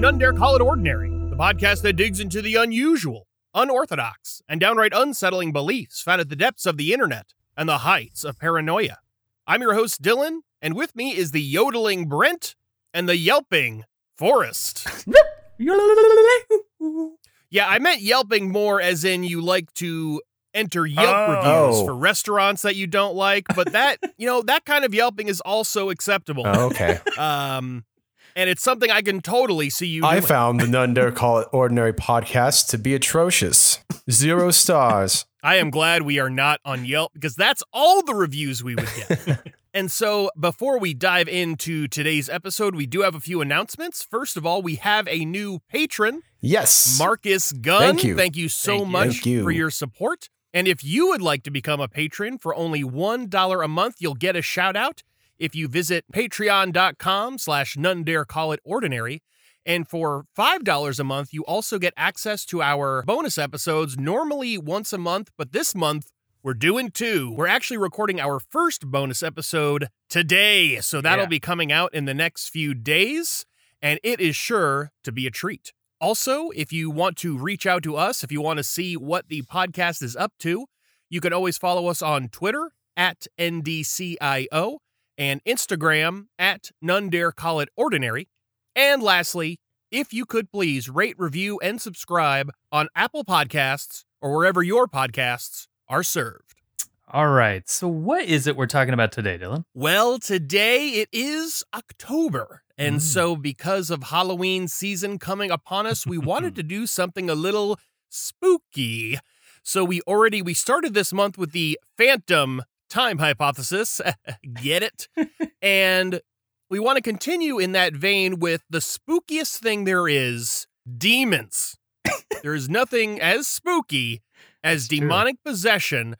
None Dare Call It Ordinary, the podcast that digs into the unusual, unorthodox, and downright unsettling beliefs found at the depths of the internet and the heights of paranoia. I'm your host, Dylan, and with me is the yodeling Brent and the yelping Forrest. yeah, I meant yelping more as in you like to enter Yelp Oh. reviews for restaurants that you don't like, but that, you know, that kind of yelping is also acceptable. Oh, okay. Um, and it's something I can totally see you I doing. found the None Dare Call It Ordinary podcast to be atrocious. Zero stars. I am glad we are not on Yelp because that's all the reviews we would get. and so, before we dive into today's episode, we do have a few announcements. First of all, we have a new patron, Yes. Marcus Gunn. Thank you. Thank you so Thank much Thank you. for your support. And if you would like to become a patron for only $1 a month, you'll get a shout out if you visit patreon.com slash none dare call it ordinary. And for $5 a month, you also get access to our bonus episodes, normally once a month, but this month we're doing two. We're actually recording our first bonus episode today. So that'll Yeah. be coming out in the next few days, and it is sure to be a treat. Also, if you want to reach out to us, if you want to see what the podcast is up to, you can always follow us on Twitter at NDCIO and Instagram at None Dare Call It Ordinary. And lastly, if you could please rate, review, and subscribe on Apple Podcasts or wherever your podcasts are served. All right. So, what is it we're talking about today, Dylan? Well, today it is October. And Mm. so, because of Halloween season coming upon us, we wanted to do something a little spooky. So, we already we started this month with the phantom time hypothesis. Get it? and we want to continue in that vein with the spookiest thing there is, demons. there is nothing as spooky as true. demonic possession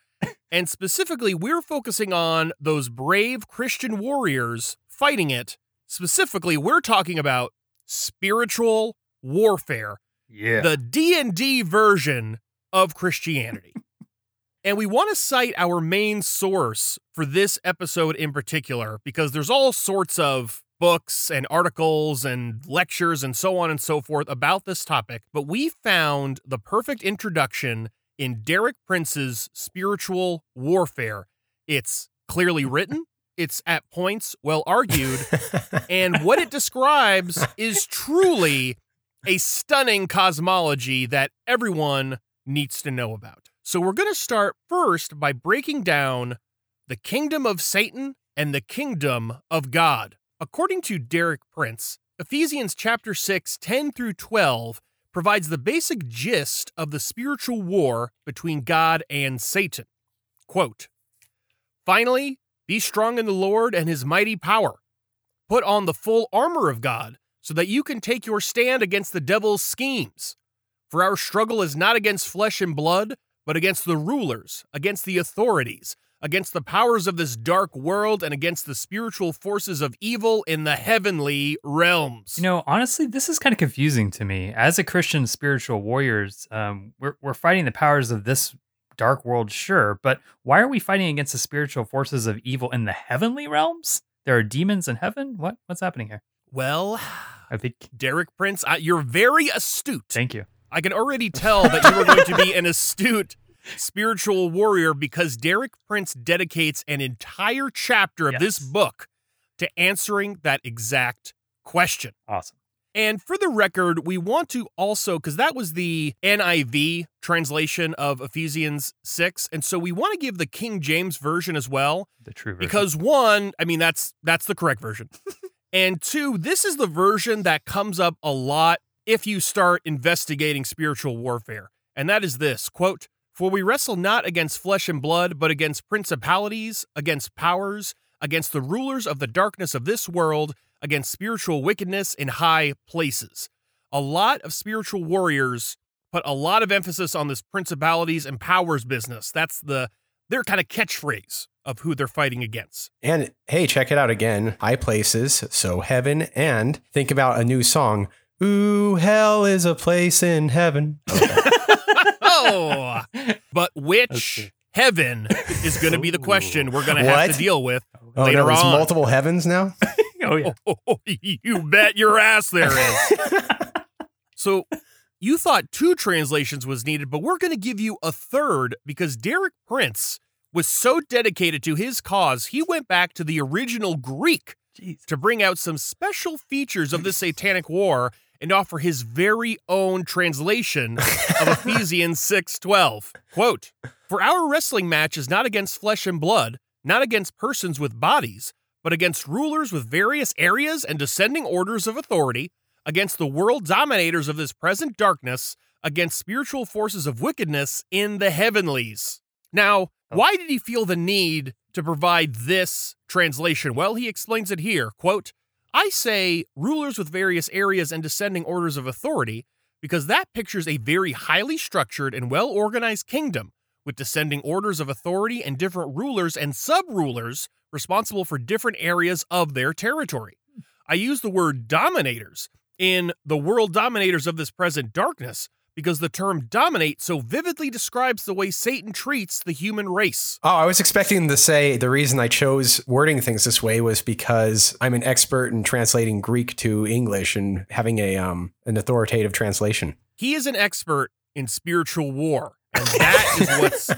and specifically, we're focusing on those brave Christian warriors fighting it. Specifically, we're talking about spiritual warfare, Yeah. the D&D version of Christianity. And we want to cite our main source for this episode in particular because there's all sorts of books and articles and lectures and so on and so forth about this topic, but we found the perfect introduction in Derek Prince's Spiritual Warfare. It's clearly written, it's at points well argued, and what it describes is truly a stunning cosmology that everyone needs to know about. So we're going to start first by breaking down the kingdom of Satan and the kingdom of God. According to Derek Prince, Ephesians chapter 6, 10 through 12 provides the basic gist of the spiritual war between God and Satan. Quote Finally, be strong in the Lord and his mighty power. Put on the full armor of God so that you can take your stand against the devil's schemes. For our struggle is not against flesh and blood, but against the rulers, against the authorities, against the powers of this dark world, and against the spiritual forces of evil in the heavenly realms. You know, honestly, this is kind of confusing to me. As a Christian spiritual warriors, um, we're, we're fighting the powers of this dark world, sure, but why are we fighting against the spiritual forces of evil in the heavenly realms? There are demons in heaven? What? What's happening here? well, I think. Derek Prince, I, you're very astute. Thank you. I can already tell that you are going to be an astute spiritual warrior because Derek Prince dedicates an entire chapter of this book to answering that exact question. Awesome. And for the record, we want to also, because that was the NIV translation of Ephesians 6. And so we want to give the King James version as well. The true version. Because one, I mean, that's that's the correct version. and two, this is the version that comes up a lot if you start investigating spiritual warfare. And that is this quote, For we wrestle not against flesh and blood, but against principalities, against powers, against the rulers of the darkness of this world, against spiritual wickedness in high places. A lot of spiritual warriors put a lot of emphasis on this principalities and powers business. That's the their kind of catchphrase of who they're fighting against. And hey, check it out again. High places, so heaven, and think about a new song. Ooh, hell is a place in heaven. oh, but which Okay. heaven is going to be the question we're going to have to deal with Oh, oh later no, there's on. multiple heavens now. oh yeah. Oh, oh, oh, you bet your ass there is. So you thought two translations was needed, but we're going to give you a third because Derek Prince was so dedicated to his cause, he went back to the original Greek Jeez. to bring out some special features of the Satanic War and offer his very own translation of Ephesians 6:12. Quote, "For our wrestling match is not against flesh and blood, not against persons with bodies, but against rulers with various areas and descending orders of authority, against the world dominators of this present darkness, against spiritual forces of wickedness in the heavenlies." Now, oh. why did he feel the need to provide this translation? Well, he explains it here. Quote, I say rulers with various areas and descending orders of authority because that pictures a very highly structured and well organized kingdom with descending orders of authority and different rulers and sub rulers responsible for different areas of their territory. I use the word dominators in the world dominators of this present darkness because the term dominate so vividly describes the way Satan treats the human race. Oh, I was expecting to say the reason I chose wording things this way was because I'm an expert in translating Greek to English and having a um an authoritative translation. He is an expert in spiritual war, and that is what's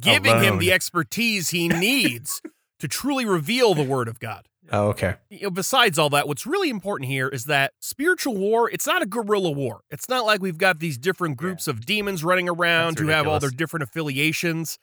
giving him the expertise he needs to truly reveal the word of God. Oh, okay. You know, besides all that, what's really important here is that spiritual war, it's not a guerrilla war. It's not like we've got these different groups of demons running around That's who have all their different affiliations.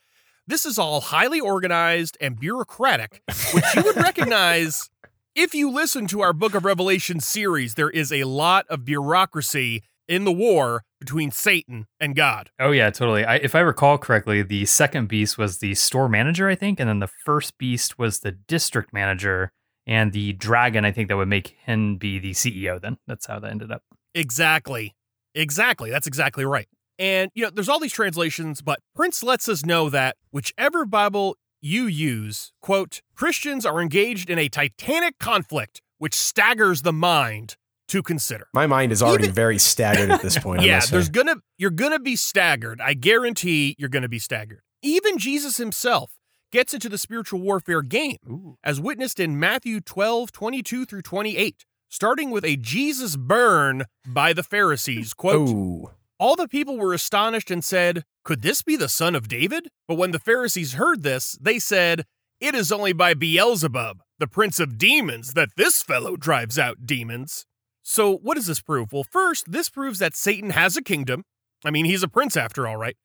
This is all highly organized and bureaucratic, which you would recognize if you listen to our Book of Revelation series. There is a lot of bureaucracy in the war between Satan and God. Oh yeah, totally. I, if I recall correctly, the second beast was the store manager, I think, and then the first beast was the district manager, and the dragon, I think, that would make him be the CEO. Then that's how that ended up. Exactly. Exactly. That's exactly right. And, you know, there's all these translations, but Prince lets us know that whichever Bible you use, quote, Christians are engaged in a titanic conflict which staggers the mind to consider. My mind is already Even- very staggered at this point. Yeah, there's gonna you're gonna be staggered. I guarantee you're gonna be staggered. Even Jesus himself gets into the spiritual warfare game Ooh. as witnessed in Matthew 12, 22 through 28, starting with a Jesus burn by the Pharisees. Quote, Oh, All the people were astonished and said, Could this be the son of David? But when the Pharisees heard this, they said, It is only by Beelzebub, the prince of demons, that this fellow drives out demons. So, what does this prove? Well, first, this proves that Satan has a kingdom. I mean, he's a prince after all, right?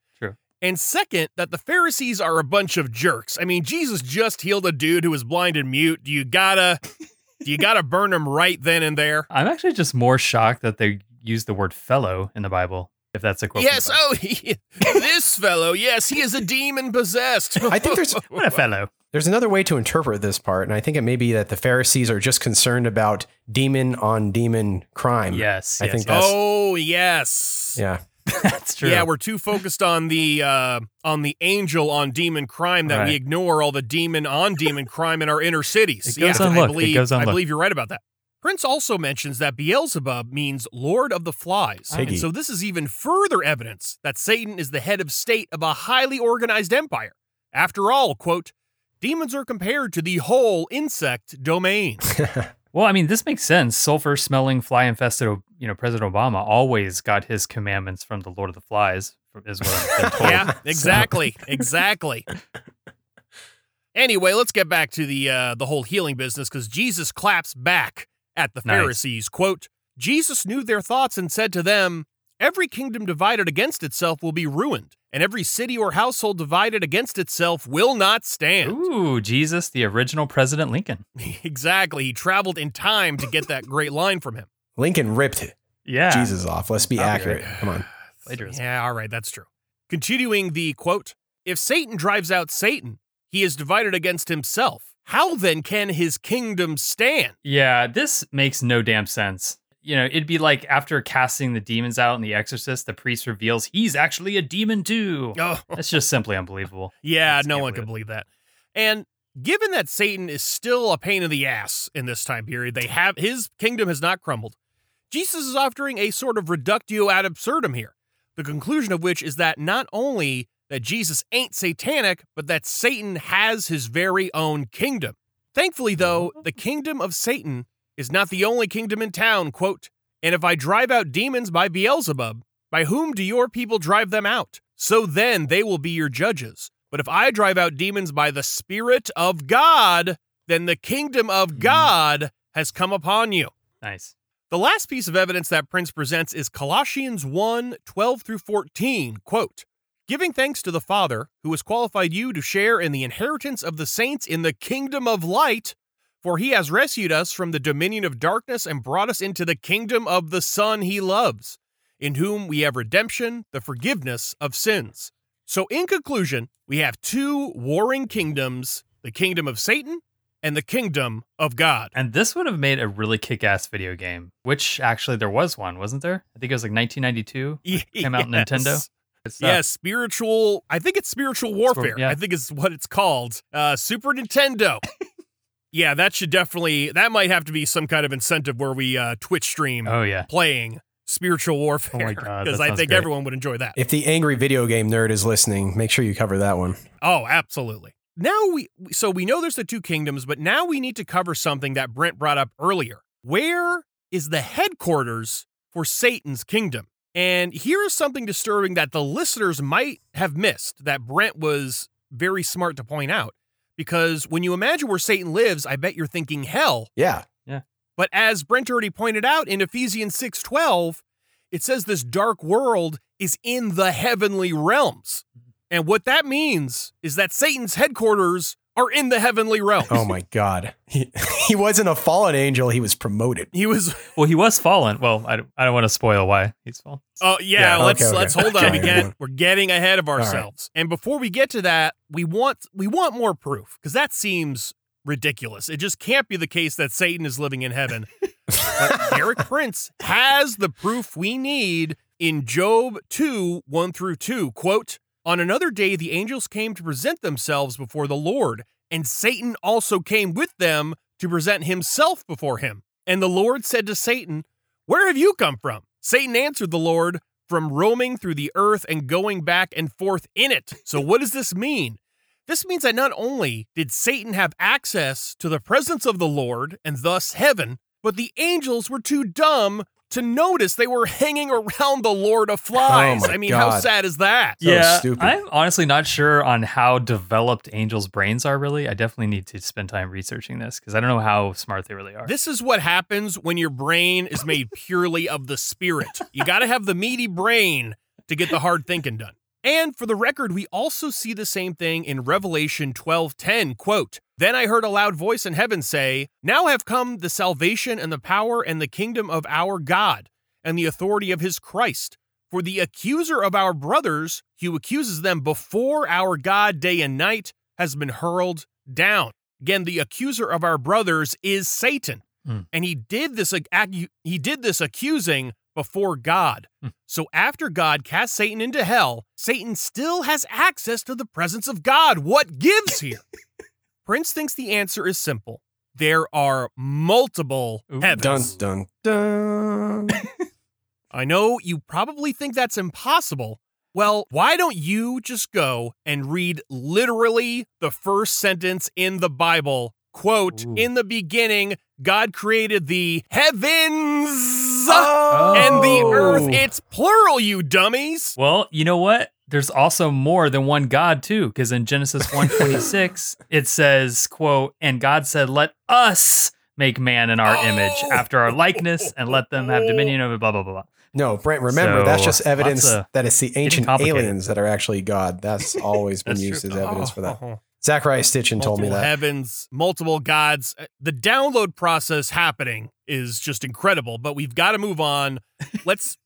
True. And second, that the Pharisees are a bunch of jerks. I mean, Jesus just healed a dude who was blind and mute. Do you gotta, do you gotta burn him right then and there? I'm actually just more shocked that they use the word fellow in the Bible. If that's a quote. from Yes, the Bible. oh, he, this fellow, yes, he is a demon possessed. I think there's what a fellow. there's another way to interpret this part, and I think it may be that the Pharisees are just concerned about demon on demon crime. Yes, I yes, think yes. that's- Oh yes. Yeah. that's true. Yeah, we're too focused on the uh, on the angel on demon crime that we ignore all the demon on demon crime in our inner cities. It goes yeah, I unlooked. It believe goes I unlooked. believe you're right about that. Prince also mentions that Beelzebub means Lord of the Flies. Piggy. And so this is even further evidence that Satan is the head of state of a highly organized empire. After all, quote, demons are compared to the whole insect domain. Well, I mean, this makes sense. Sulfur smelling, fly infested, you know, President Obama always got his commandments from the Lord of the Flies, is what I've been told. yeah, exactly, exactly. Anyway, let's get back to the uh, the whole healing business because Jesus claps back at the Nice. Pharisees. Quote: Jesus knew their thoughts and said to them, "Every kingdom divided against itself will be ruined, and every city or household divided against itself will not stand." Ooh, Jesus, the original President Lincoln. exactly. He traveled in time to get that great line from him. Lincoln ripped Yeah. Jesus off. Let's be Copyright. accurate. Come on. Plagiarism. Yeah, all right, that's true. Continuing the quote If Satan drives out Satan, he is divided against himself. How then can his kingdom stand? Yeah, this makes no damn sense. You know, it'd be like after casting the demons out in The Exorcist, the priest reveals he's actually a demon too. Oh, That's just simply unbelievable. yeah, no one believe can believe that. And given that Satan is still a pain in the ass in this time period, they have his kingdom has not crumbled. Jesus is offering a sort of reductio ad absurdum here. The conclusion of which is that not only that Jesus ain't satanic, but that Satan has his very own kingdom. Thankfully, though, the kingdom of Satan is not the only kingdom in town. Quote, And if I drive out demons by Beelzebub, by whom do your people drive them out? So then they will be your judges. But if I drive out demons by the Spirit of God, then the kingdom of mm-hmm. God has come upon you. Nice. The last piece of evidence that Prince presents is Colossians 1 12 through 14. Quote, Giving thanks to the Father, who has qualified you to share in the inheritance of the saints in the kingdom of light, for he has rescued us from the dominion of darkness and brought us into the kingdom of the Son he loves, in whom we have redemption, the forgiveness of sins. So, in conclusion, we have two warring kingdoms the kingdom of Satan and the kingdom of God. And this would have made a really kick ass video game, which actually there was one, wasn't there? I think it was like 1992. Came out on Nintendo. Yes. Yeah, spiritual. I think it's spiritual warfare. yeah. I think is what it's called. Uh, Super Nintendo. yeah, that should definitely. That might have to be some kind of incentive where we uh, Twitch stream Oh, yeah. playing spiritual warfare. Oh my God, Because I think great. everyone would enjoy that. If the angry video game nerd is listening, make sure you cover that one. Oh, absolutely. Now we so we know there's the two kingdoms, but now we need to cover something that Brent brought up earlier. Where is the headquarters for Satan's kingdom? And here is something disturbing that the listeners might have missed that Brent was very smart to point out. Because when you imagine where Satan lives, I bet you're thinking hell. Yeah. Yeah. But as Brent already pointed out in Ephesians 6:12, it says this dark world is in the heavenly realms. Mm-hmm. And what that means is that Satan's headquarters are in the heavenly realms. Oh my God. He, he wasn't a fallen angel. He was promoted. He was Well, he was fallen. Well, I don't, I don't want to spoil why he's fallen. Oh yeah, Yeah, let's okay, okay. let's hold on. Okay. We get we're getting ahead of right. ourselves. And before we get to that, we want we want more proof because that seems ridiculous. It just can't be the case that Satan is living in heaven. but Derek Prince has the proof we need in Job 2, 1 through 2. Quote, On another day the angels came to present themselves before the Lord, and Satan also came with them to present himself before him. And the Lord said to Satan, Where have you come from? Satan answered the Lord, From roaming through the earth and going back and forth in it. So, what does this mean? This means that not only did Satan have access to the presence of the Lord and thus heaven, but the angels were too dumb to notice they were hanging around the Lord of oh Flies. Oh I mean, how sad is that? So yeah, stupid. I'm honestly not sure on how developed angels' brains are. Really, I definitely need to spend time researching this because I don't know how smart they really are. This is what happens when your brain is made purely of the spirit. You got to have the meaty brain to get the hard thinking done. And for the record, we also see the same thing in Revelation 12:10, quote, "Then I heard a loud voice in heaven say, Now have come the salvation and the power and the kingdom of our God and the authority of his Christ. For the accuser of our brothers, who accuses them before our God day and night, has been hurled down." Again, the accuser of our brothers is Satan. Hmm. And he did this he did this accusing before God. Hmm. So after God cast Satan into hell, Satan still has access to the presence of God. What gives here? Prince thinks the answer is simple. There are multiple Ooh. heavens. Dun, dun, dun. I know you probably think that's impossible. Well, why don't you just go and read literally the first sentence in the Bible? Quote, Ooh. in the beginning, God created the heavens Oh. and the earth. It's plural, you dummies. Well, you know what? There's also more than one God too, because in Genesis 1:26 it says, "quote And God said, Let us make man in our image, Oh. after our likeness, and let them have dominion over blah blah blah." blah. No, Brent, remember, that's just evidence lots of- that it's the ancient aliens that are actually God. That's always been That's used true. as evidence for that. Oh. Zecharia Sitchin told me that. heavens, multiple gods. Uh, The download process happening is just incredible, but we've got to move on. Let's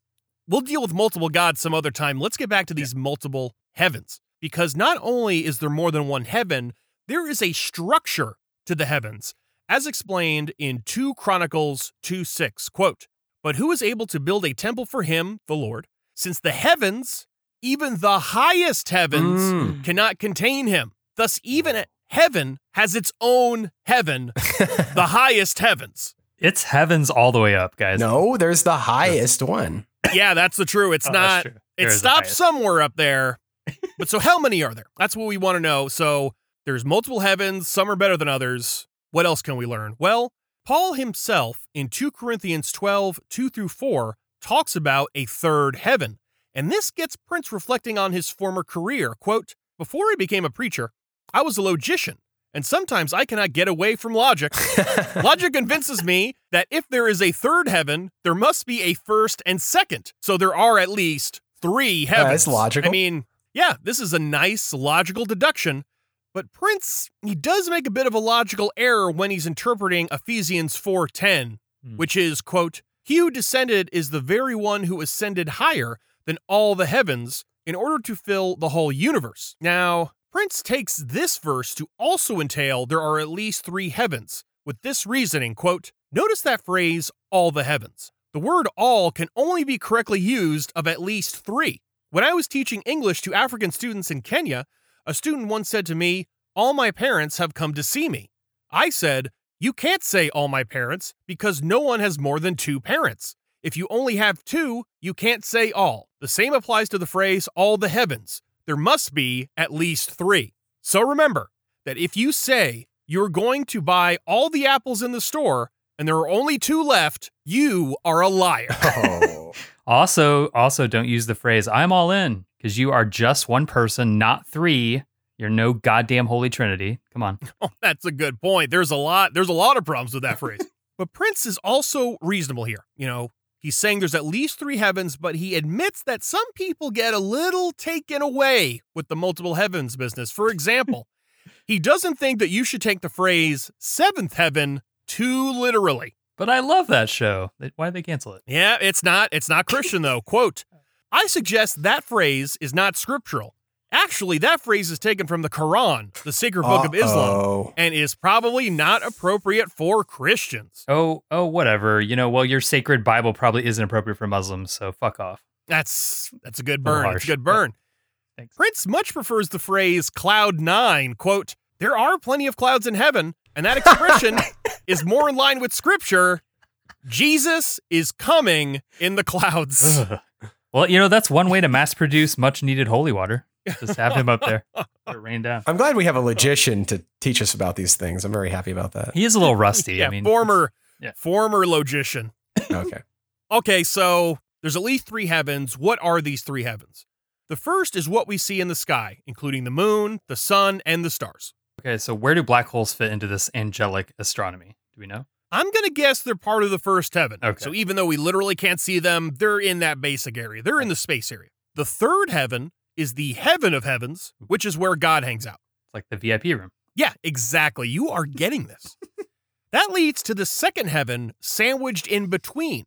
we'll deal with multiple gods some other time. Let's get back to these multiple heavens because not only is there more than one heaven, there is a structure to the heavens, as explained in 2 Chronicles 2 6. Quote, But who is able to build a temple for him, the Lord, since the heavens, even the highest heavens, Mm. cannot contain him? Thus, even heaven has its own heaven, the highest heavens. It's heavens all the way up, guys. No, there's the highest one. Yeah, that's the true. It's Oh, that's not. true. It There is the stops highest. somewhere up there. But so, how many are there? That's what we want to know. So, there's multiple heavens. Some are better than others. What else can we learn? Well, Paul himself in 2 Corinthians 12, 2 through 4, talks about a third heaven. And this gets Prince reflecting on his former career. Quote, Before I became a preacher, I was a logician, and sometimes I cannot get away from logic. logic convinces me that if there is a third heaven, there must be a first and second. So there are at least three heavens. that's logical. I mean, yeah, this is a nice logical deduction. But Prince, he does make a bit of a logical error when he's interpreting Ephesians 4:10, Hmm. which is, quote, "He who descended is the very one who ascended higher than all the heavens in order to fill the whole universe." Now, Prince takes this verse to also entail there are at least 3 heavens, with this reasoning, quote, "Notice that phrase all the heavens. The word all can only be correctly used of at least 3. When I was teaching English to African students in Kenya, a student once said to me, All my parents have come to see me. I said, You can't say all my parents because no one has more than two parents. If you only have two, you can't say all. The same applies to the phrase all the heavens. There must be at least three. So remember that if you say you're going to buy all the apples in the store and there are only two left, you are a liar. oh. Also, also don't use the phrase "I'm all in" because you are just one person, not three. You're no goddamn holy trinity. Come on. Oh, that's a good point. There's a lot. There's a lot of problems with that phrase. but Prince is also reasonable here. You know, he's saying there's at least three heavens, but he admits that some people get a little taken away with the multiple heavens business. For example, he doesn't think that you should take the phrase seventh heaven too literally. But I love that show. Why did they cancel it? Yeah, it's not. It's not Christian though. Quote: I suggest that phrase is not scriptural. Actually, that phrase is taken from the Quran, the sacred book of Islam and is probably not appropriate for Christians. Oh, oh, whatever. You know, well, your sacred Bible probably isn't appropriate for Muslims, so fuck off. That's that's a good burn. It's harsh. a good burn. Thanks. Prince much prefers the phrase cloud nine, quote, there are plenty of clouds in heaven, and that expression is more in line with scripture. Jesus is coming in the clouds. Ugh. well, you know, that's one way to mass produce much needed holy water. Just have him up there. Let it rain down. I'm glad we have a logician to teach us about these things. I'm very happy about that. He is a little rusty. yeah, I mean, former yeah. former logician. Okay. Okay, so there's at least three heavens. What are these three heavens? The first is what we see in the sky, including the moon, the sun, and the stars. Okay, so where do black holes fit into this angelic astronomy? Do we know? I'm going to guess they're part of the first heaven. Okay. So even though we literally can't see them, they're in that basic area. They're in the space area. The third heaven is the heaven of heavens, which is where God hangs out. It's like the VIP room. Yeah, exactly. You are getting this. that leads to the second heaven sandwiched in between.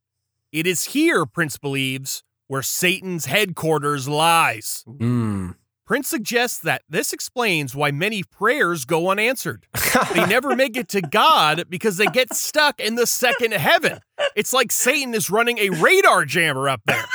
It is here, Prince believes, where Satan's headquarters lies. Mm. Prince suggests that this explains why many prayers go unanswered. They never make it to God because they get stuck in the second heaven. It's like Satan is running a radar jammer up there.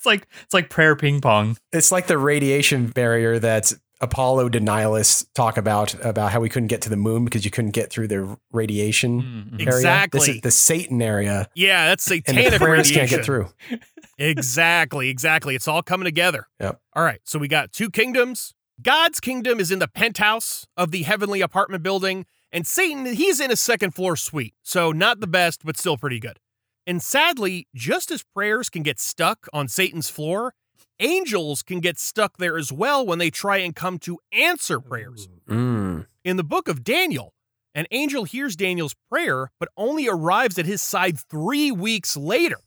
It's like it's like prayer ping pong. it's like the radiation barrier that Apollo denialists talk about about how we couldn't get to the moon because you couldn't get through the radiation Mhm. area. This Exactly. is the Satan area, Yeah, that's and satanic the prayers radiation. can't get through. Exactly, exactly. It's all coming together. Yep. All right, so we got two kingdoms. God's kingdom is in the penthouse of the heavenly apartment building, and Satan, he's in a second floor suite. So not the best, but still pretty good. And sadly, just as prayers can get stuck on Satan's floor, angels can get stuck there as well when they try and come to answer prayers. Mm. In the book of Daniel, an angel hears Daniel's prayer, but only arrives at his side three weeks later.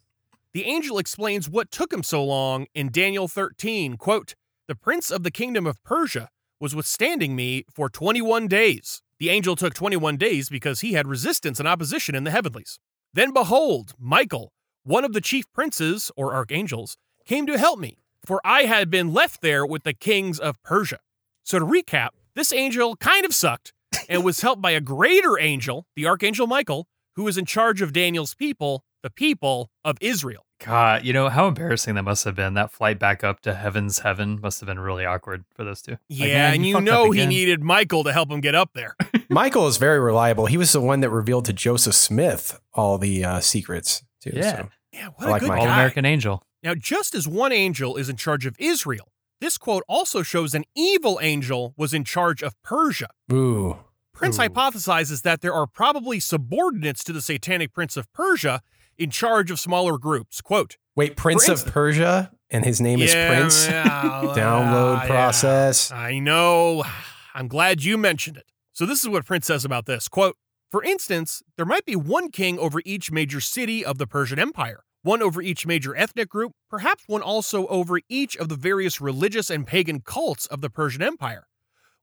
The angel explains what took him so long in Daniel 13, quote, The prince of the kingdom of Persia was withstanding me for 21 days. The angel took 21 days because he had resistance and opposition in the heavenlies. Then behold, Michael, one of the chief princes, or archangels, came to help me, for I had been left there with the kings of Persia. So to recap, this angel kind of sucked and was helped by a greater angel, the archangel Michael, who was in charge of Daniel's people, the people of Israel. God, you know how embarrassing that must have been. That flight back up to heaven's heaven must have been really awkward for those two. Like, Yeah, man, and you fucked know he needed Michael to help him get up there. Michael is very reliable. He was the one that revealed to Joseph Smith all the uh, secrets too. Yeah. so. Yeah, what I a like good Michael. all guy. American angel. Now, just as one angel is in charge of Israel, this quote also shows an evil angel was in charge of Persia. Ooh. Prince Ooh. hypothesizes that there are probably subordinates to the satanic prince of Persia in charge of smaller groups. Quote, Wait, Prince of Persia, and his name is Prince. yeah, Download yeah. process. I know. I'm glad you mentioned it. So this is what Prince says about this. Quote, for instance, there might be one king over each major city of the Persian Empire, one over each major ethnic group, perhaps one also over each of the various religious and pagan cults of the Persian Empire.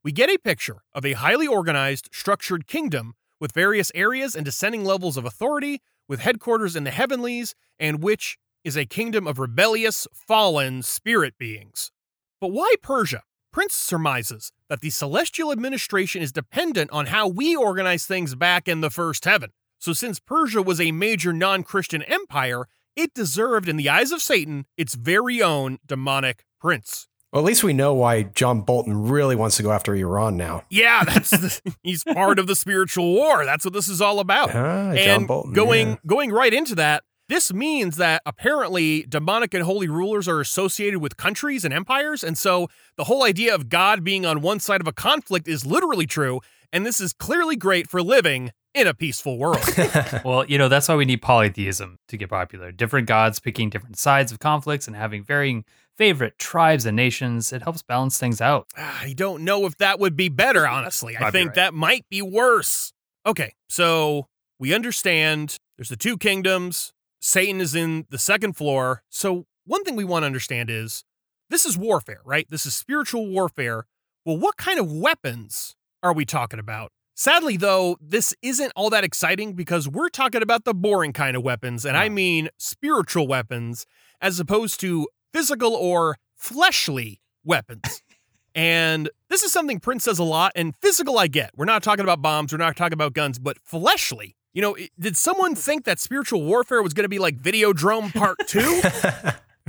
We get a picture of a highly organized, structured kingdom with various areas and descending levels of authority, with headquarters in the heavenlies, and which is a kingdom of rebellious, fallen spirit beings. But why Persia? Prince surmises that the celestial administration is dependent on how we organize things back in the first heaven. So, since Persia was a major non Christian empire, it deserved, in the eyes of Satan, its very own demonic prince. Well, at least we know why John Bolton really wants to go after Iran now. Yeah, that's the, he's part of the spiritual war. That's what this is all about. Ah, John and Bolton. going yeah. going right into that, this means that apparently demonic and holy rulers are associated with countries and empires, and so the whole idea of God being on one side of a conflict is literally true, and this is clearly great for living in a peaceful world. Well, you know, that's why we need polytheism to get popular. Different gods picking different sides of conflicts and having varying favorite tribes and nations. It helps balance things out. I don't know if that would be better, honestly. I Might be think right. that might be worse. Okay, so we understand there's the two kingdoms. Satan is in the second floor. So, one thing we want to understand is this is warfare, right? This is spiritual warfare. Well, what kind of weapons are we talking about? Sadly, though, this isn't all that exciting because we're talking about the boring kind of weapons, and I mean spiritual weapons as opposed to physical or fleshly weapons. And this is something Prince says a lot, and physical I get. We're not talking about bombs, we're not talking about guns, but fleshly. You know, did someone think that spiritual warfare was going to be like Videodrome Part 2?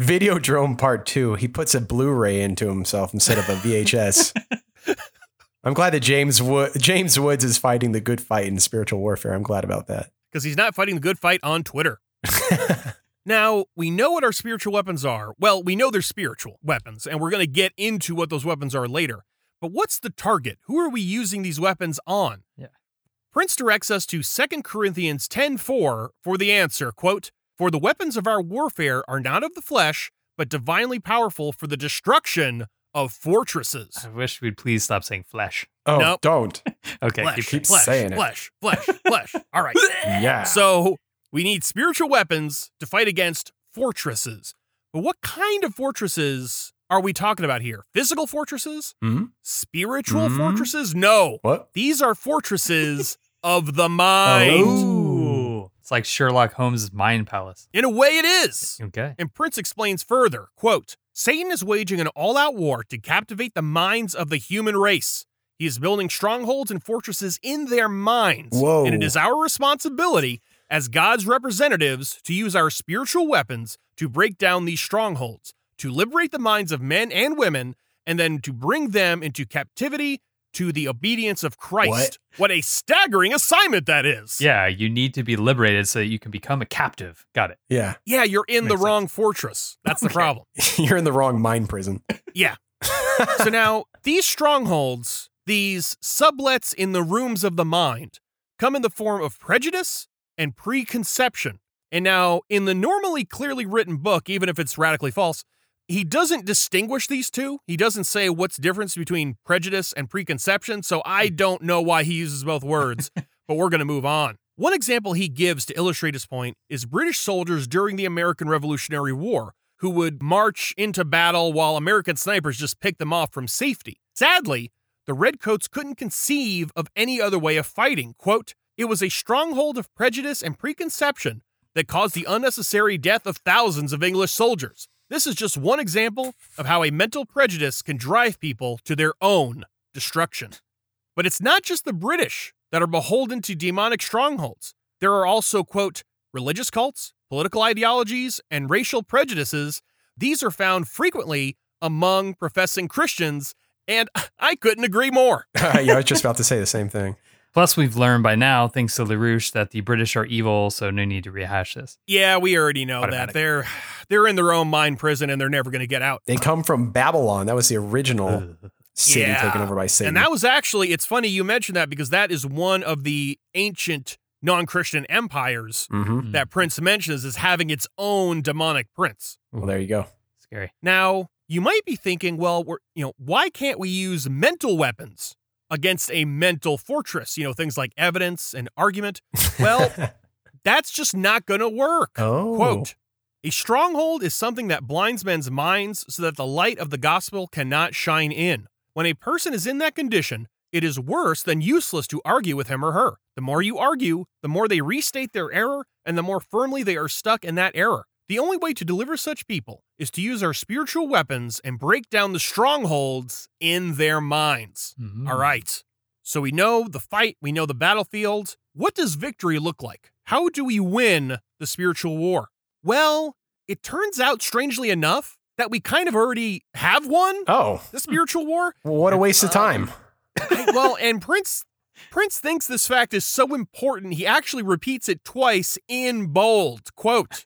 Videodrome Part Two. He puts a Blu-ray into himself instead of a VHS. I'm glad that James Wood James Woods is fighting the good fight in spiritual warfare. I'm glad about that. Because he's not fighting the good fight on Twitter. Now, we know what our spiritual weapons are. Well, we know they're spiritual weapons, and we're going to get into what those weapons are later. But what's the target? Who are we using these weapons on? Yeah. Prince directs us to 2 Corinthians 10:4 for the answer, quote, "For the weapons of our warfare are not of the flesh, but divinely powerful for the destruction of fortresses." I wish we'd please stop saying flesh. Oh, Nope. don't. Okay, Flesh, keep keep flesh, saying it. flesh, flesh, flesh. All right. Yeah. So we need spiritual weapons to fight against fortresses. But what kind of fortresses are we talking about here? Physical fortresses? Hmm? Spiritual Hmm? fortresses? No. What? These are fortresses of the mind. Ooh. It's like Sherlock Holmes' mind palace. In a way, it is. Okay. And Prince explains further, quote, Satan is waging an all-out war to captivate the minds of the human race. He is building strongholds and fortresses in their minds. Whoa. And it is our responsibility as God's representatives to use our spiritual weapons to break down these strongholds, to liberate the minds of men and women, and then to bring them into captivity to the obedience of Christ. What, a staggering assignment that is. Yeah, you need to be liberated so that you can become a captive. Got it. Yeah. Yeah, you're in Makes the wrong fortress. That's the problem. You're in the wrong mind prison. Yeah. so now these strongholds, these sublets in the rooms of the mind, come in the form of prejudice and preconception. And now, in the normally clearly written book, even if it's radically false, he doesn't distinguish these two. He doesn't say what's the difference between prejudice and preconception. So I hmm. don't know why he uses both words, but we're going to move on. One example he gives to illustrate his point is British soldiers during the American Revolutionary War who would march into battle while American snipers just picked them off from safety. Sadly, the Redcoats couldn't conceive of any other way of fighting. Quote, it was a stronghold of prejudice and preconception that caused the unnecessary death of thousands of English soldiers. This is just one example of how a mental prejudice can drive people to their own destruction. But it's not just the British that are beholden to demonic strongholds. There are also, quote, religious cults, political ideologies, and racial prejudices. These are found frequently among professing Christians, and I couldn't agree more. yeah, I was just about to say the same thing. Plus, we've learned by now, thanks to LaRouche, that the British are evil, so no need to rehash this. Yeah, we already know that. They're they're in their own mind prison and they're never going to get out. They come from Babylon. That was the original. city Yeah. taken over by Satan. And that was actually, it's funny you mentioned that because that is one of the ancient non Christian empires hmm that Prince mentions as having its own demonic prince. Well, there you go. Scary. Now, you might be thinking, well, we're, you know, why can't we use mental weapons against a mental fortress? You know, things like evidence and argument. Well, that's just not going to work. oh, Quote A stronghold is something that blinds men's minds so that the light of the gospel cannot shine in. When a person is in that condition, it is worse than useless to argue with him or her. The more you argue, the more they restate their error, and the more firmly they are stuck in that error. The only way to deliver such people is to use our spiritual weapons and break down the strongholds in their minds. Mhm. All right. So we know the fight, we know the battlefield. What does victory look like? How do we win the spiritual war? Well, it turns out, strangely enough, that we kind of already have won oh, the spiritual war. well, what a waste of time. I- well, and Prince Prince thinks this fact is so important he actually repeats it twice in bold. Quote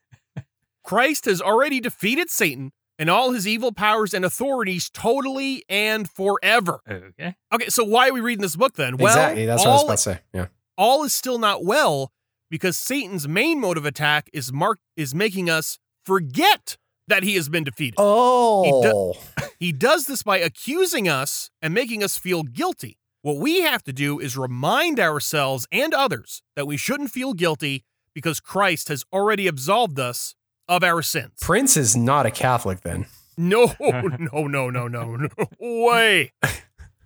Christ has already defeated Satan and all his evil powers and authorities totally and forever. Okay. Okay, so why are we reading this book then? Well, exactly. That's what I was about to say. Yeah. all is still not well because Satan's main mode of attack is mark is making us forget that he has been defeated. Oh, He does this by accusing us and making us feel guilty. What we have to do is remind ourselves and others that we shouldn't feel guilty because Christ has already absolved us of our sins. Prince is not a Catholic then. No, no, no, no, no, no way.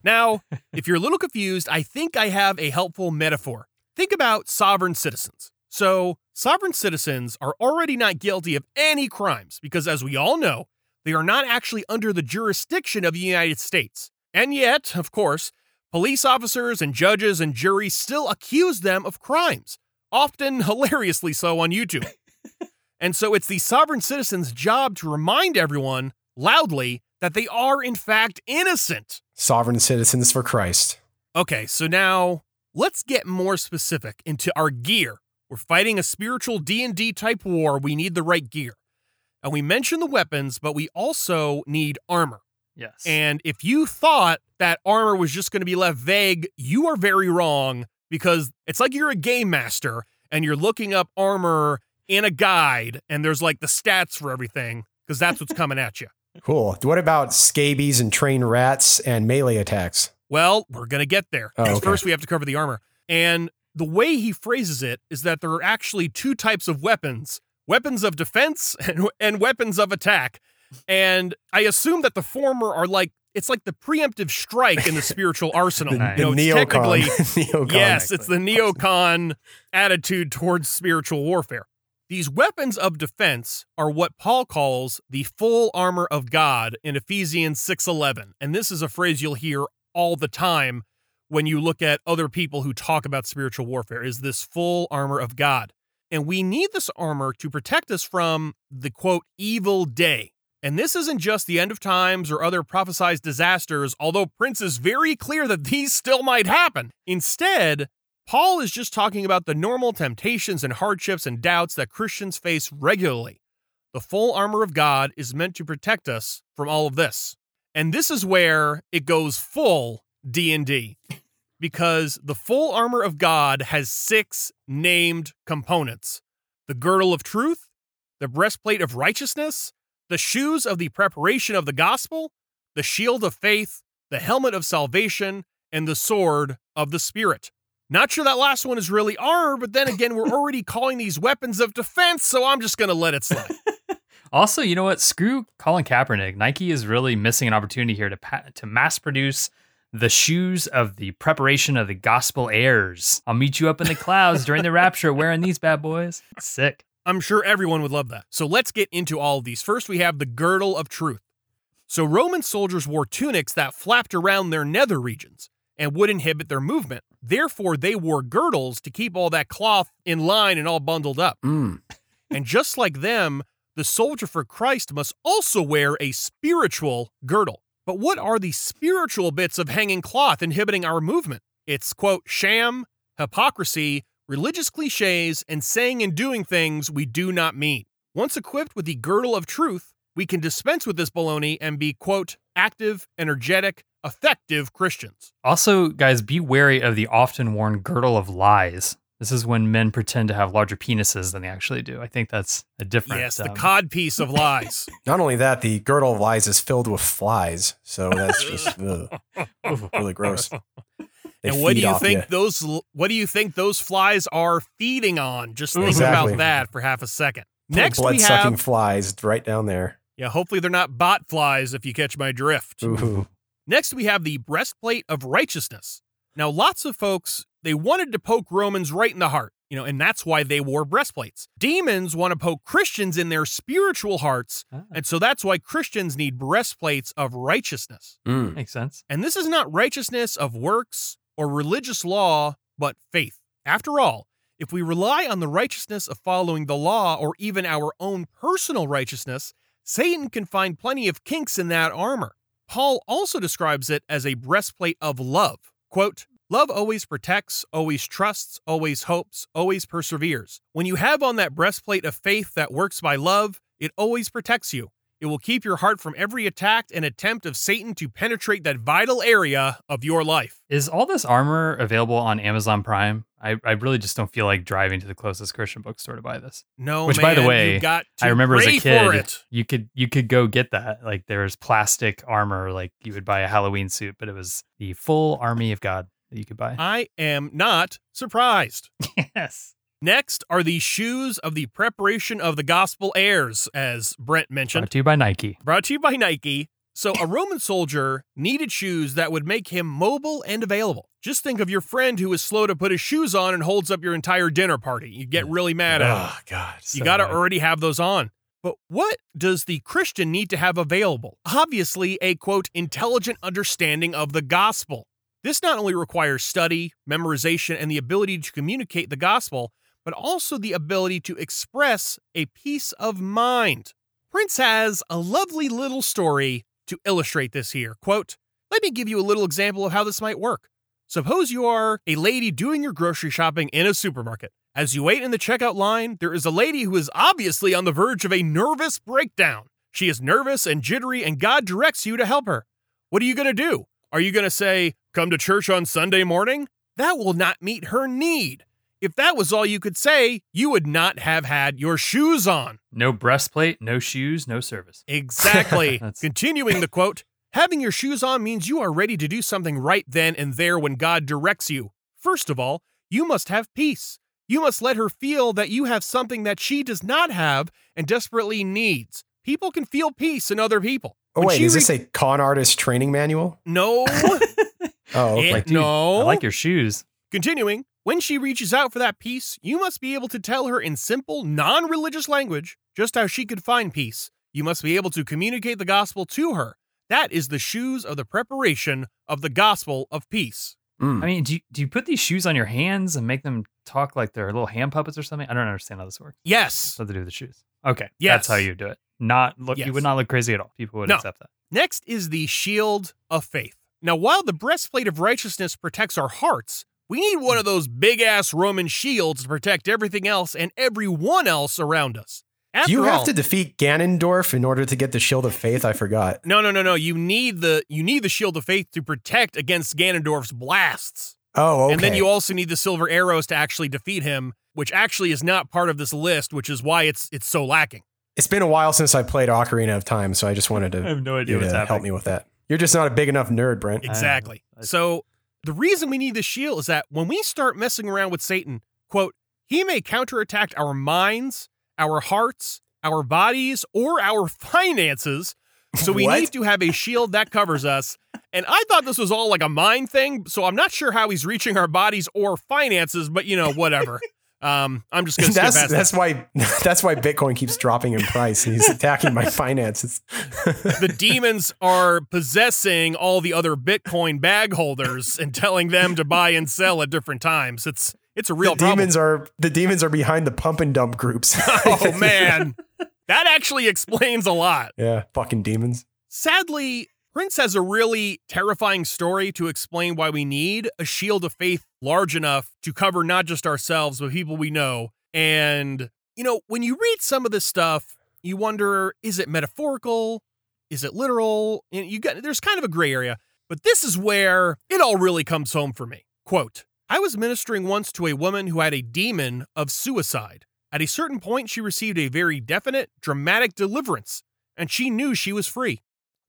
Now, if you're a little confused, I think I have a helpful metaphor. Think about sovereign citizens. So, sovereign citizens are already not guilty of any crimes because, as we all know, they are not actually under the jurisdiction of the United States. And yet, of course, police officers and judges and juries still accuse them of crimes, often hilariously so on YouTube. And so it's the sovereign citizen's job to remind everyone loudly that they are in fact innocent. Sovereign citizens for Christ. Okay, so now let's get more specific into our gear. We're fighting a spiritual D&D type war. We need the right gear. And we mentioned the weapons, but we also need armor. Yes. And if you thought that armor was just going to be left vague, you are very wrong because it's like you're a game master and you're looking up armor in a guide and there's like the stats for everything because that's what's coming at you. Cool. What about scabies and trained rats and melee attacks? Well, we're going to get there. Oh, 'Cause okay. First, we have to cover the armor. And the way he phrases it is that there are actually two types of weapons weapons of defense and, and weapons of attack. And I assume that the former are like, it's like the preemptive strike in the spiritual arsenal. Nice. You know, the it's neocon. technically, neocon. yes, it's the neocon attitude towards spiritual warfare. These weapons of defense are what Paul calls the full armor of God in Ephesians 6:11. And this is a phrase you'll hear all the time when you look at other people who talk about spiritual warfare is this full armor of God. And we need this armor to protect us from the quote evil day. And this isn't just the end of times or other prophesied disasters, although Prince is very clear that these still might happen. Instead, Paul is just talking about the normal temptations and hardships and doubts that Christians face regularly. The full armor of God is meant to protect us from all of this. And this is where it goes full D&D because the full armor of God has 6 named components. The girdle of truth, the breastplate of righteousness, the shoes of the preparation of the gospel, the shield of faith, the helmet of salvation, and the sword of the spirit. Not sure that last one is really armor, but then again, we're already calling these weapons of defense, so I'm just going to let it slide. Also, you know what? Screw Colin Kaepernick. Nike is really missing an opportunity here to pa- to mass produce the shoes of the preparation of the gospel heirs. I'll meet you up in the clouds during the rapture wearing these bad boys. Sick. I'm sure everyone would love that. So let's get into all of these. First, we have the girdle of truth. So Roman soldiers wore tunics that flapped around their nether regions and would inhibit their movement. Therefore, they wore girdles to keep all that cloth in line and all bundled up. Mm. And just like them, the soldier for Christ must also wear a spiritual girdle. But what are the spiritual bits of hanging cloth inhibiting our movement? It's, quote, sham, hypocrisy, religious cliches, and saying and doing things we do not mean. Once equipped with the girdle of truth, we can dispense with this baloney and be, quote, active, energetic, effective Christians. Also, guys, be wary of the often worn girdle of lies. This is when men pretend to have larger penises than they actually do. I think that's a different. Yes, the um, codpiece of lies. Not only that, the girdle of lies is filled with flies. So that's just ugh, really gross. They and what do you think ya. those what do you think those flies are feeding on? Just think Exactly. about that for half a second. Little Next we blood-sucking have flies right down there. yeah, hopefully they're not bot flies if you catch my drift. Ooh. Next, we have the breastplate of righteousness. Now, lots of folks, they wanted to poke Romans right in the heart, you know, and that's why they wore breastplates. Demons want to poke Christians in their spiritual hearts, ah, and so that's why Christians need breastplates of righteousness. Mm. makes sense. And this is not righteousness of works or religious law, but faith. After all, if we rely on the righteousness of following the law or even our own personal righteousness, Satan can find plenty of kinks in that armor. Paul also describes it as a breastplate of love. Quote, Love always protects, always trusts, always hopes, always perseveres. When you have on that breastplate of faith that works by love, it always protects you. It will keep your heart from every attack and attempt of Satan to penetrate that vital area of your life. Is all this armor available on Amazon Prime? I, I really just don't feel like driving to the closest Christian bookstore to buy this. No, Which, by the way, you got I remember as a kid, you could you could go get that. Like there's plastic armor, like you would buy a Halloween suit, but it was the full army of God that you could buy. I am not surprised. yes. Next are the shoes of the preparation of the gospel heirs, as Brent mentioned. Brought to you by Nike. Brought to you by Nike. So, a Roman soldier needed shoes that would make him mobile and available. Just think of your friend who is slow to put his shoes on and holds up your entire dinner party. You get mm. really mad at him. Oh God. You got to already have those on. But what does the Christian need to have available? Obviously, a quote, intelligent understanding of the gospel. This not only requires study, memorization, and the ability to communicate the gospel, but also the ability to express a peace of mind. Prince has a lovely little story to illustrate this here. Quote, let me give you a little example of how this might work. Suppose you are a lady doing your grocery shopping in a supermarket. As you wait in the checkout line, there is a lady who is obviously on the verge of a nervous breakdown. She is nervous and jittery, and God directs you to help her. What are you going to do? Are you going to say, Come to church on Sunday morning? That will not meet her need. If that was all you could say, you would not have had your shoes on. No breastplate, no shoes, no service. Exactly. Continuing the quote Having your shoes on means you are ready to do something right then and there when God directs you. First of all, you must have peace. You must let her feel that you have something that she does not have and desperately needs. People can feel peace in other people. Oh When wait, she is this re- a con artist training manual? No. Oh, okay. It- Like, dude, no. I like your shoes. Continuing, when she reaches out for that peace, you must be able to tell her in simple, non religious language just how she could find peace. You must be able to communicate the gospel to her. That is the shoes of the preparation of the gospel of peace. Mm. I mean, do you, do you put these shoes on your hands and make them talk like they're little hand puppets or something? I don't understand how this works. Yes. Something to do with the shoes. Okay. Yes. That's how you do it. Not look Yes. you would not look crazy at all. People would No. accept that. Next is the shield of faith. Now, while the breastplate of righteousness protects our hearts, we need one of those big ass Roman shields to protect everything else and everyone else around us. After Do you have all- to defeat Ganondorf in order to get the Shield of Faith? I forgot. No, no, no, no. You need the you need the shield of faith to protect against Ganondorf's blasts. Oh, okay. And then you also need the silver arrows to actually defeat him, which actually is not part of this list, which is why it's it's so lacking. it's been a while since I played Ocarina of Time, so I just wanted to have no you idea to what's help me with that. You're just not a big enough nerd, Brent. Exactly. So the reason we need this shield is that when we start messing around with Satan, quote, he may counterattack our minds, our hearts, our bodies, or our finances. So we What? need to have a shield that covers us. And I thought this was all like a mind thing, so I'm not sure how he's reaching our bodies or finances, but you know, whatever. Um, I'm just gonna skip that's that's that. why that's why Bitcoin keeps dropping in price. He's attacking my finances. the demons are possessing all the other Bitcoin bag holders and telling them to buy and sell at different times. It's it's a real the problem. demons are the demons are behind the pump and dump groups. oh man, that actually explains a lot. yeah, fucking demons. Sadly, Prince has a really terrifying story to explain why we need a shield of faith large enough to cover not just ourselves, but people we know. And, you know, when you read some of this stuff, you wonder is it metaphorical? Is it literal? And you got there's kind of a gray area. But this is where it all really comes home for me. Quote I was ministering once to a woman who had a demon of suicide. At a certain point, she received a very definite, dramatic deliverance, and she knew she was free.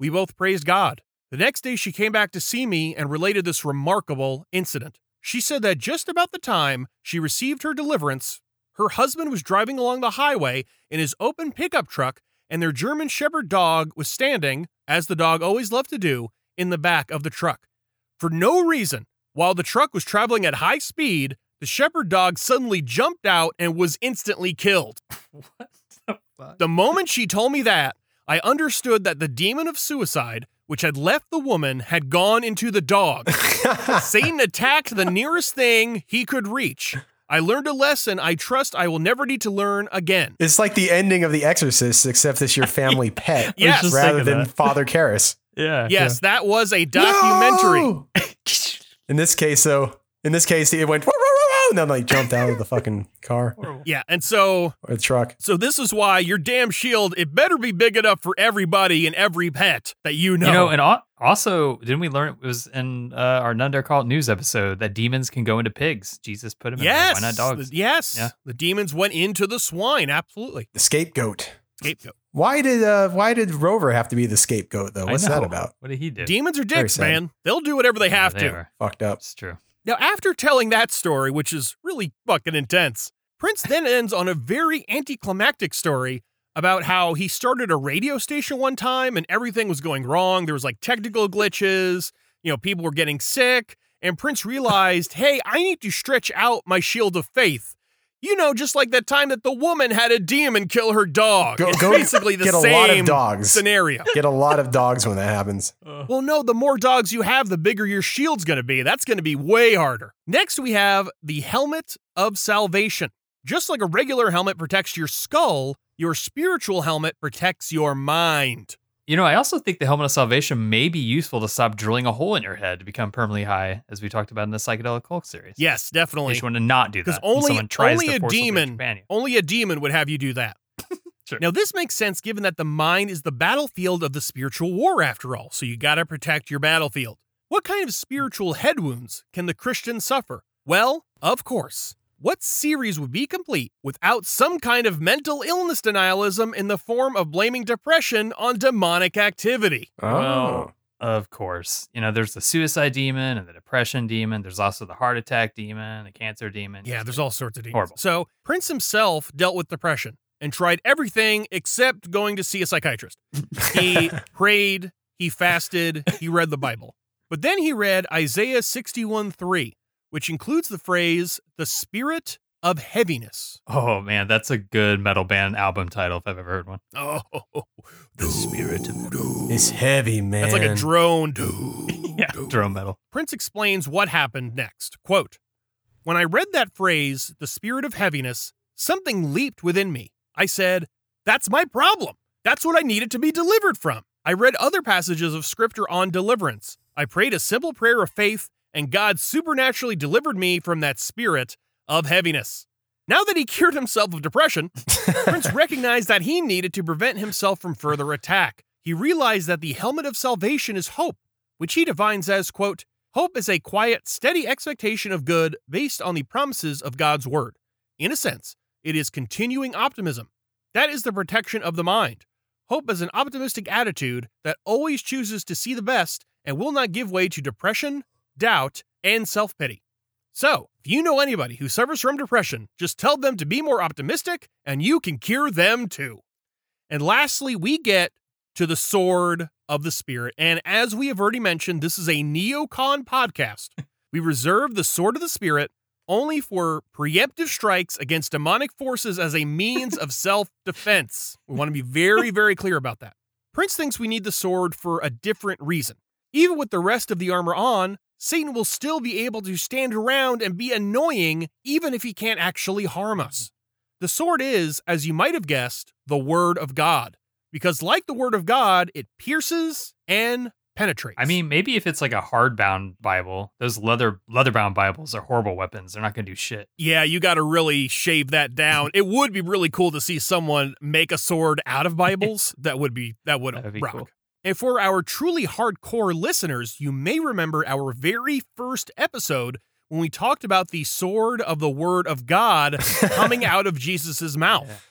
We both praised God. The next day, she came back to see me and related this remarkable incident. She said that just about the time she received her deliverance, her husband was driving along the highway in his open pickup truck, and their German Shepherd dog was standing, as the dog always loved to do, in the back of the truck. For no reason, while the truck was traveling at high speed, the Shepherd dog suddenly jumped out and was instantly killed. what the fuck? The moment she told me that, I understood that the demon of suicide, which had left the woman, had gone into the dog. Satan attacked the nearest thing he could reach. I learned a lesson I trust I will never need to learn again. It's like the ending of The Exorcist, except it's your family pet Yes. rather than that. Father Karras. Yeah. Yes, that was a documentary. No! In this case, though, in this case, it went And then like jumped out of the fucking car Yeah, and so or the truck. so this is why your damn shield it better be big enough for everybody and every pet that you know. You know, and al- also, didn't we learn it was in uh, our None Dare Call news episode that demons can go into pigs? Jesus put them in there. yes, Why not dogs? the- yes, Yeah. the demons went into the swine. Absolutely, The scapegoat. scapegoat. Why did uh why did Rover have to be the scapegoat though? I What's that know. about? What did he do? Demons are dicks, sad. man. They'll do whatever they have Yeah, to. are. Fucked up. It's true. Now, after telling that story, which is really fucking intense, Prince then ends on a very anticlimactic story about how he started a radio station one time and everything was going wrong. There was like technical glitches, you know, people were getting sick, and Prince realized, hey, I need to stretch out my shield of faith. You know, just like that time that the woman had a demon kill her dog. Go- it's go basically the Get a same lot of dogs. scenario. Get a lot of dogs when that happens. Well, no, the more dogs you have, the bigger your shield's going to be. That's going to be way harder. Next, we have the Helmet of Salvation. Just like a regular helmet protects your skull, your spiritual helmet protects your mind. You know, I also think the helmet of salvation may be useful to stop drilling a hole in your head to become permanently high, as we talked about in the psychedelic cult series. Yes, In definitely. you want to not do that. Because only, tries only to a demon, only a demon would have you do that. Sure. Now, this makes sense given that the mind is the battlefield of the spiritual war, after all. So you got to protect your battlefield. What kind of spiritual head wounds can the Christian suffer? Well, of course. What series would be complete without some kind of mental illness denialism in the form of blaming depression on demonic activity? Oh. Well, Of course. You know, there's the suicide demon and the depression demon. There's also the heart attack demon, the cancer demon. Yeah, there's all sorts of demons. Horrible. So, Prince himself dealt with depression and tried everything except going to see a psychiatrist. He prayed, he fasted, he read the Bible. But then he read Isaiah 61 3, which includes the phrase, the spirit of heaviness. Oh, man. That's a good metal band album title if I've ever heard one. Oh, the spirit of It's heavy, man. That's like a drone. Yeah, drone metal. Prince explains what happened next. Quote When I read that phrase, the spirit of heaviness, something leaped within me. I said, That's my problem. That's what I needed to be delivered from. I read other passages of scripture on deliverance. I prayed a simple prayer of faith, and God supernaturally delivered me from that spirit of heaviness. Now that he cured himself of depression, Prince recognized that he needed to prevent himself from further attack. He realized that the helmet of salvation is hope, which he defines as, quote, hope is a quiet, steady expectation of good based on the promises of God's word. In a sense, it is continuing optimism. That is the protection of the mind. Hope is an optimistic attitude that always chooses to see the best and will not give way to depression, doubt, and self pity. So, if you know anybody who suffers from depression, just tell them to be more optimistic and you can cure them too. And lastly, we get to the sword of the spirit. And as we have already mentioned, this is a neocon podcast. We reserve the sword of the spirit only for preemptive strikes against demonic forces as a means of self defense. We want to be very, very clear about that. Prince thinks we need the sword for a different reason. Even with the rest of the armor on, Satan will still be able to stand around and be annoying even if he can't actually harm us. The sword is, as you might have guessed, the Word of God. Because, like the Word of God, it pierces and penetrates. I mean, maybe if it's like a hardbound Bible, those leather leather-bound Bibles are horrible weapons. They're not going to do shit. yeah, you got to really shave that down. it would be really cool to see someone make a sword out of Bibles. that would be that would That would be rock. cool. And for our truly hardcore listeners, you may remember our very first episode when we talked about the sword of the word of God coming out of Jesus' mouth.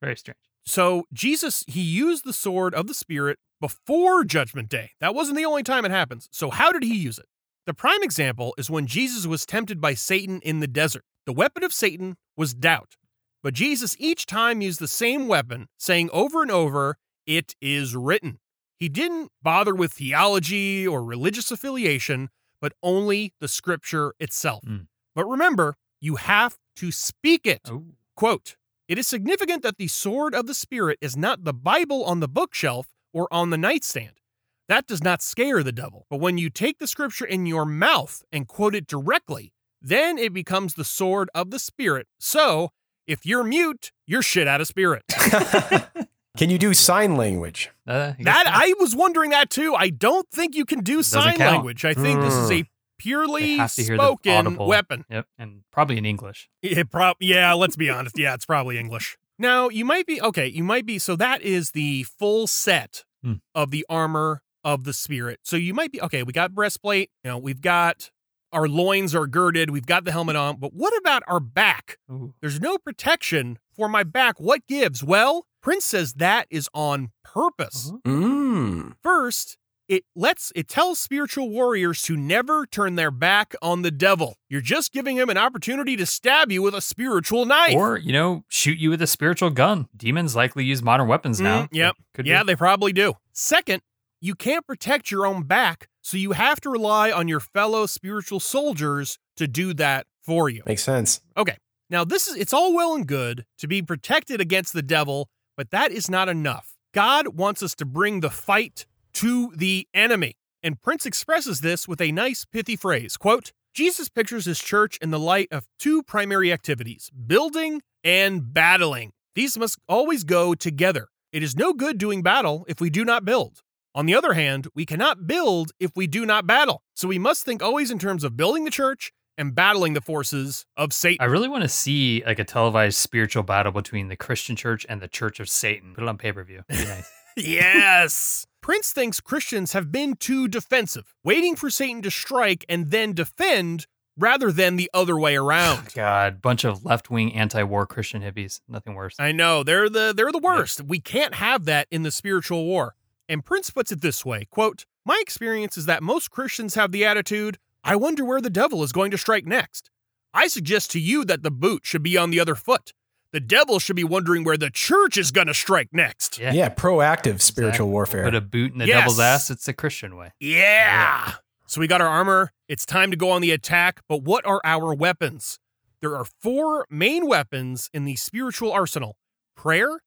Very strange. So Jesus, he used the sword of the Spirit before Judgment Day. That wasn't the only time it happens. So how did he use it? The prime example is when Jesus was tempted by Satan in the desert. The weapon of Satan was doubt. But Jesus each time used the same weapon, saying over and over, It is written. He didn't bother with theology or religious affiliation, but only the scripture itself. Mm. But remember, you have to speak it. Oh, Quote It is significant that the sword of the Spirit is not the Bible on the bookshelf or on the nightstand. That does not scare the devil. But when you take the scripture in your mouth and quote it directly, then it becomes the sword of the Spirit. So if you're mute, you're shit out of spirit. Can you do sign language? uh, I That not. I was wondering that too. I don't think you can do sign count. language. I think this is a purely have to hear the spoken weapon. Yep, and probably in English. It prob yeah, let's be honest. Yeah, it's probably English. Now, you might be okay, you might be so that is the full set Hmm. of the armor of the spirit. So you might be okay, we got breastplate, you know, we've got our loins are girded, we've got the helmet on, but what about our back? Ooh. There's no protection for my back. What gives? Well, Prince says that is on purpose. Uh-huh. Mm. First, it lets it tells spiritual warriors to never turn their back on the devil. You're just giving him an opportunity to stab you with a spiritual knife. Or, you know, shoot you with a spiritual gun. Demons likely use modern weapons now. Mm, yep. so Could yeah, be. they probably do. Second, you can't protect your own back, so you have to rely on your fellow spiritual soldiers to do that for you. Makes sense. Okay, now, this is it's all well and good to be protected against the devil, but that is not enough. God wants us to bring the fight to the enemy. And Prince expresses this with a nice pithy phrase. Quote, Jesus pictures his church in the light of two primary activities, building and battling. These must always go together. It is no good doing battle if we do not build. On the other hand, we cannot build if we do not battle. So we must think always in terms of building the church and battling the forces of Satan. I really want to see like a televised spiritual battle between the Christian church and the Church of Satan. Put it on pay per view. Nice. yes. Prince thinks Christians have been too defensive, waiting for Satan to strike and then defend rather than the other way around. God, bunch of left wing anti war Christian hippies. Nothing worse. I know, they're the they're the worst. We can't have that in the spiritual war. And Prince puts it this way, quote, "My experience is that most Christians have the attitude, I wonder where the devil is going to strike next. I suggest to you that the boot should be on the other foot. The devil should be wondering where the church is going to strike next." Yeah. Yeah, proactive spiritual Exactly. warfare. Put a boot in the Yes. devil's ass. It's the Christian way. Yeah. So we got our armor. It's time to go on the attack. But what are our weapons? There are four main weapons in the spiritual arsenal prayer,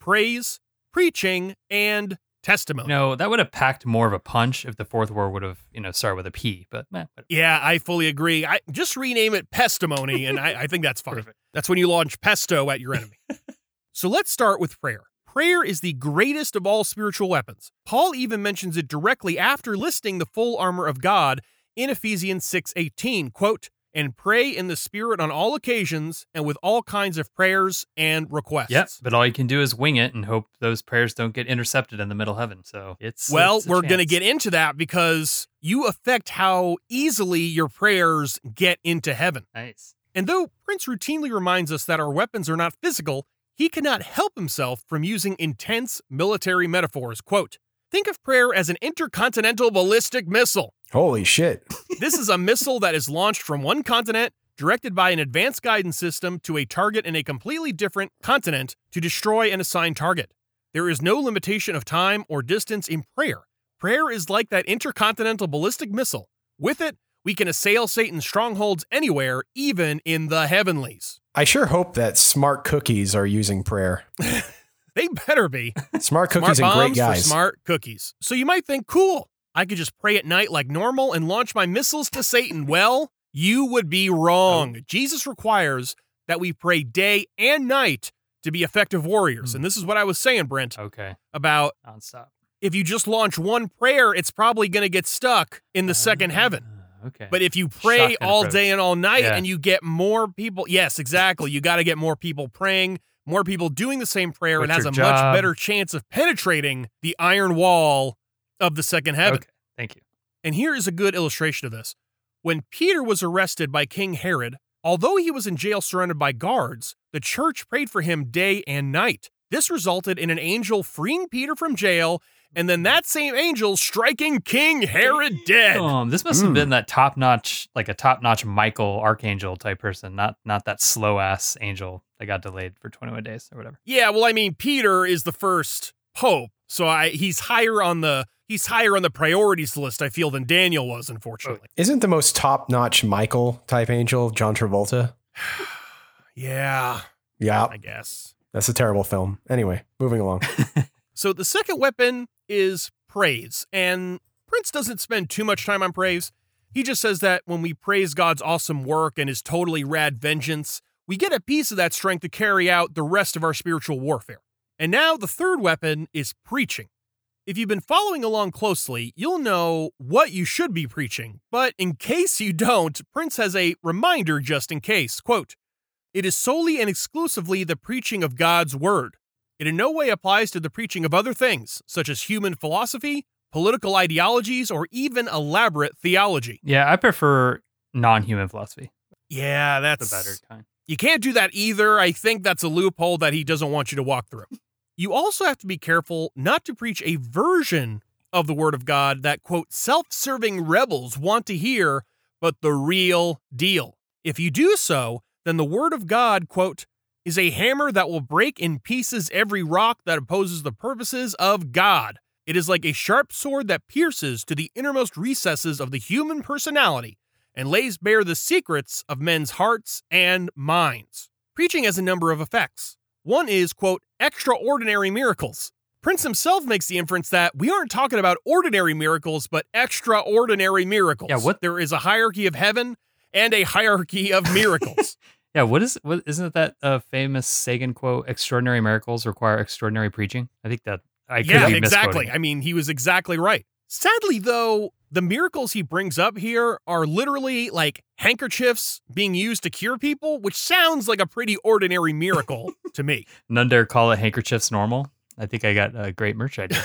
praise, preaching, and testimony. No, that would have packed more of a punch if the fourth war would have, you know, started with a P. But eh. Yeah, I fully agree. I just rename it pestimony, and I, I think that's fine. Perfect. That's when you launch pesto at your enemy. so let's start with prayer. Prayer is the greatest of all spiritual weapons. Paul even mentions it directly after listing the full armor of God in Ephesians 6:18, quote, "And pray in the spirit on all occasions and with all kinds of prayers and requests." Yep. But all you can do is wing it and hope those prayers don't get intercepted in the middle heaven. So it's Well, it's we're going to get into that because you affect how easily your prayers get into heaven. nice. And though Prince routinely reminds us that our weapons are not physical, he cannot help himself from using intense military metaphors. Quote, Think of prayer as an intercontinental ballistic missile. Holy shit. This is a missile that is launched from one continent, directed by an advanced guidance system to a target in a completely different continent to destroy an assigned target. There is no limitation of time or distance in prayer. Prayer is like that intercontinental ballistic missile. With it, we can assail Satan's strongholds anywhere, even in the heavenlies. I sure hope that smart cookies are using prayer. They better be. Smart cookies smart and great guys. smart cookies. So you might think, cool, I could just pray at night like normal and launch my missiles to Satan. Well, you would be wrong. Jesus requires that we pray day and night to be effective warriors. Hmm. And this is what I was saying, Brent, Okay. about Nonstop. if you just launch one prayer, it's probably going to get stuck in the second heaven. Ah, Okay. But if you pray Shotgun all approach. day and all night Yeah. and you get more people, yes, exactly. You got to get more people praying, more people doing the same prayer, and has a job. much better chance of penetrating the iron wall of the second heaven. Okay, thank you. And here is a good illustration of this. When Peter was arrested by King Herod, although he was in jail surrounded by guards, the church prayed for him day and night. This resulted in an angel freeing Peter from jail, and then that same angel striking King Herod dead. Um, this must have Mm. been that top notch, like a top notch Michael Archangel type person, not not that slow ass angel that got delayed for 21 days or whatever. Yeah, well, I mean, Peter is the first pope, so I, he's higher on the he's higher on the priorities list. I feel than Daniel was, unfortunately. Isn't the most top notch Michael type angel John Travolta? Yeah, Yeah, I guess. that's a terrible film. Anyway, moving along. So the second weapon is praise, and Prince doesn't spend too much time on praise. He just says that when we praise God's awesome work and his totally rad vengeance, we get a piece of that strength to carry out the rest of our spiritual warfare. And now the third weapon is preaching. If you've been following along closely, you'll know what you should be preaching. But in case you don't, Prince has a reminder just in case. Quote, It is solely and exclusively the preaching of God's word. It in no way applies to the preaching of other things, such as human philosophy, political ideologies, or even elaborate theology. Yeah, I prefer non human philosophy, Yeah, the that's better kind. You can't do that either. I think that's a loophole that he doesn't want you to walk through. You also have to be careful not to preach a version of the word of God that, quote, self serving rebels want to hear, but the real deal. If you do so, then the word of God, quote, is a hammer that will break in pieces every rock that opposes the purposes of God. It is like a sharp sword that pierces to the innermost recesses of the human personality and lays bare the secrets of men's hearts and minds. Preaching has a number of effects. One is, quote, extraordinary miracles. Prince himself makes the inference that we aren't talking about ordinary miracles, but extraordinary miracles. Yeah, what- There is a hierarchy of heaven and a hierarchy of miracles. Yeah, what is what isn't it that uh, famous Sagan quote? Extraordinary miracles require extraordinary preaching. I think that I could yeah, exactly. I mean, he was exactly right. Sadly, though, the miracles he brings up here are literally like handkerchiefs being used to cure people, which sounds like a pretty ordinary miracle to me. None dare call it handkerchiefs normal. I think I got a great merch idea.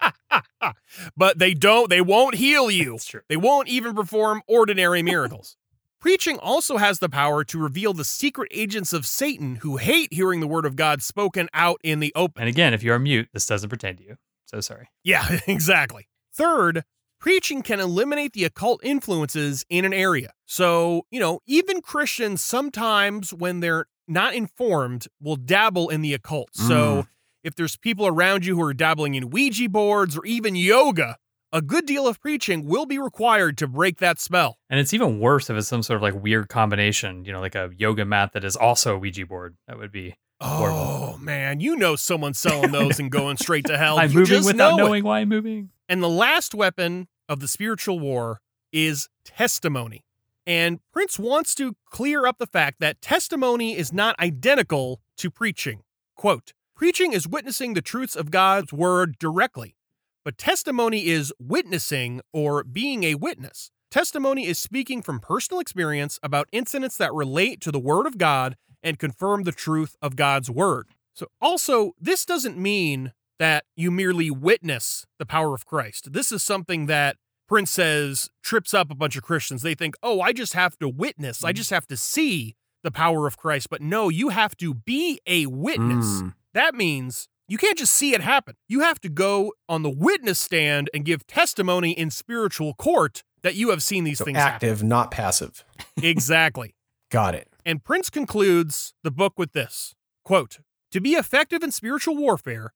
but they don't, they won't heal you. That's true. They won't even perform ordinary miracles. Preaching also has the power to reveal the secret agents of Satan who hate hearing the word of God spoken out in the open. And again, if you are mute, this doesn't pertain to you. So sorry. Yeah, exactly. Third, preaching can eliminate the occult influences in an area. So, you know, even Christians sometimes, when they're not informed, will dabble in the occult. So, mm. if there's people around you who are dabbling in Ouija boards or even yoga, a good deal of preaching will be required to break that spell. And it's even worse if it's some sort of like weird combination, you know, like a yoga mat that is also a Ouija board. That would be Horrible. Oh, man, you know someone's selling those and going straight to hell. I'm You moving just without know it. knowing why I'm moving. And the last weapon of the spiritual war is testimony. And Prince wants to clear up the fact that testimony is not identical to preaching. Quote Preaching is witnessing the truths of God's word directly, but testimony is witnessing or being a witness. Testimony is speaking from personal experience about incidents that relate to the word of God and confirm the truth of God's word. So, also, this doesn't mean that you merely witness the power of Christ. This is something that Prince says trips up a bunch of Christians. They think, oh, I just have to witness, I just have to see the power of Christ. But no, you have to be a witness. Mm. That means you can't just see it happen. You have to go on the witness stand and give testimony in spiritual court that you have seen these So things happen. active, not passive. Exactly. Got it. And Prince concludes the book with this quote, To be effective in spiritual warfare,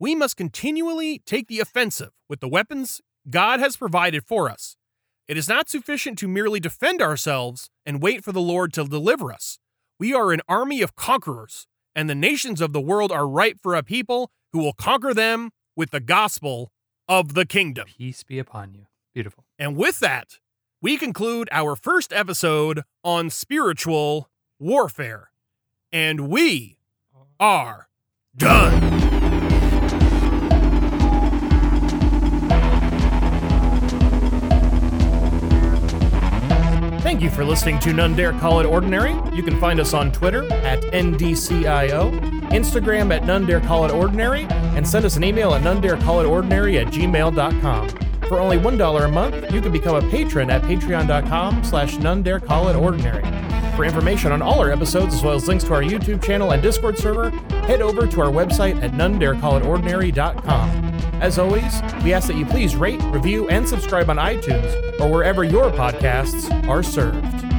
we must continually take the offensive with the weapons God has provided for us. It is not sufficient to merely defend ourselves and wait for the Lord to deliver us. We are an army of conquerors, and the nations of the world are ripe for a people who will conquer them with the gospel of the kingdom. Peace be upon you. Beautiful. And with that, we conclude our first episode on spiritual warfare. And we are done. Thank you for listening to None Dare Call It Ordinary. You can find us on Twitter at NDCIO, Instagram at None Dare Call It Ordinary, and send us an email at nonedarecallitordinary at gmail.com. For only $1 a month, you can become a patron at patreon.com slash nonedarecallitordinary. For information on all our episodes, as well as links to our YouTube channel and Discord server, head over to our website at nonedarecallitordinary.com. As always, we ask that you please rate, review, and subscribe on iTunes or wherever your podcasts are served.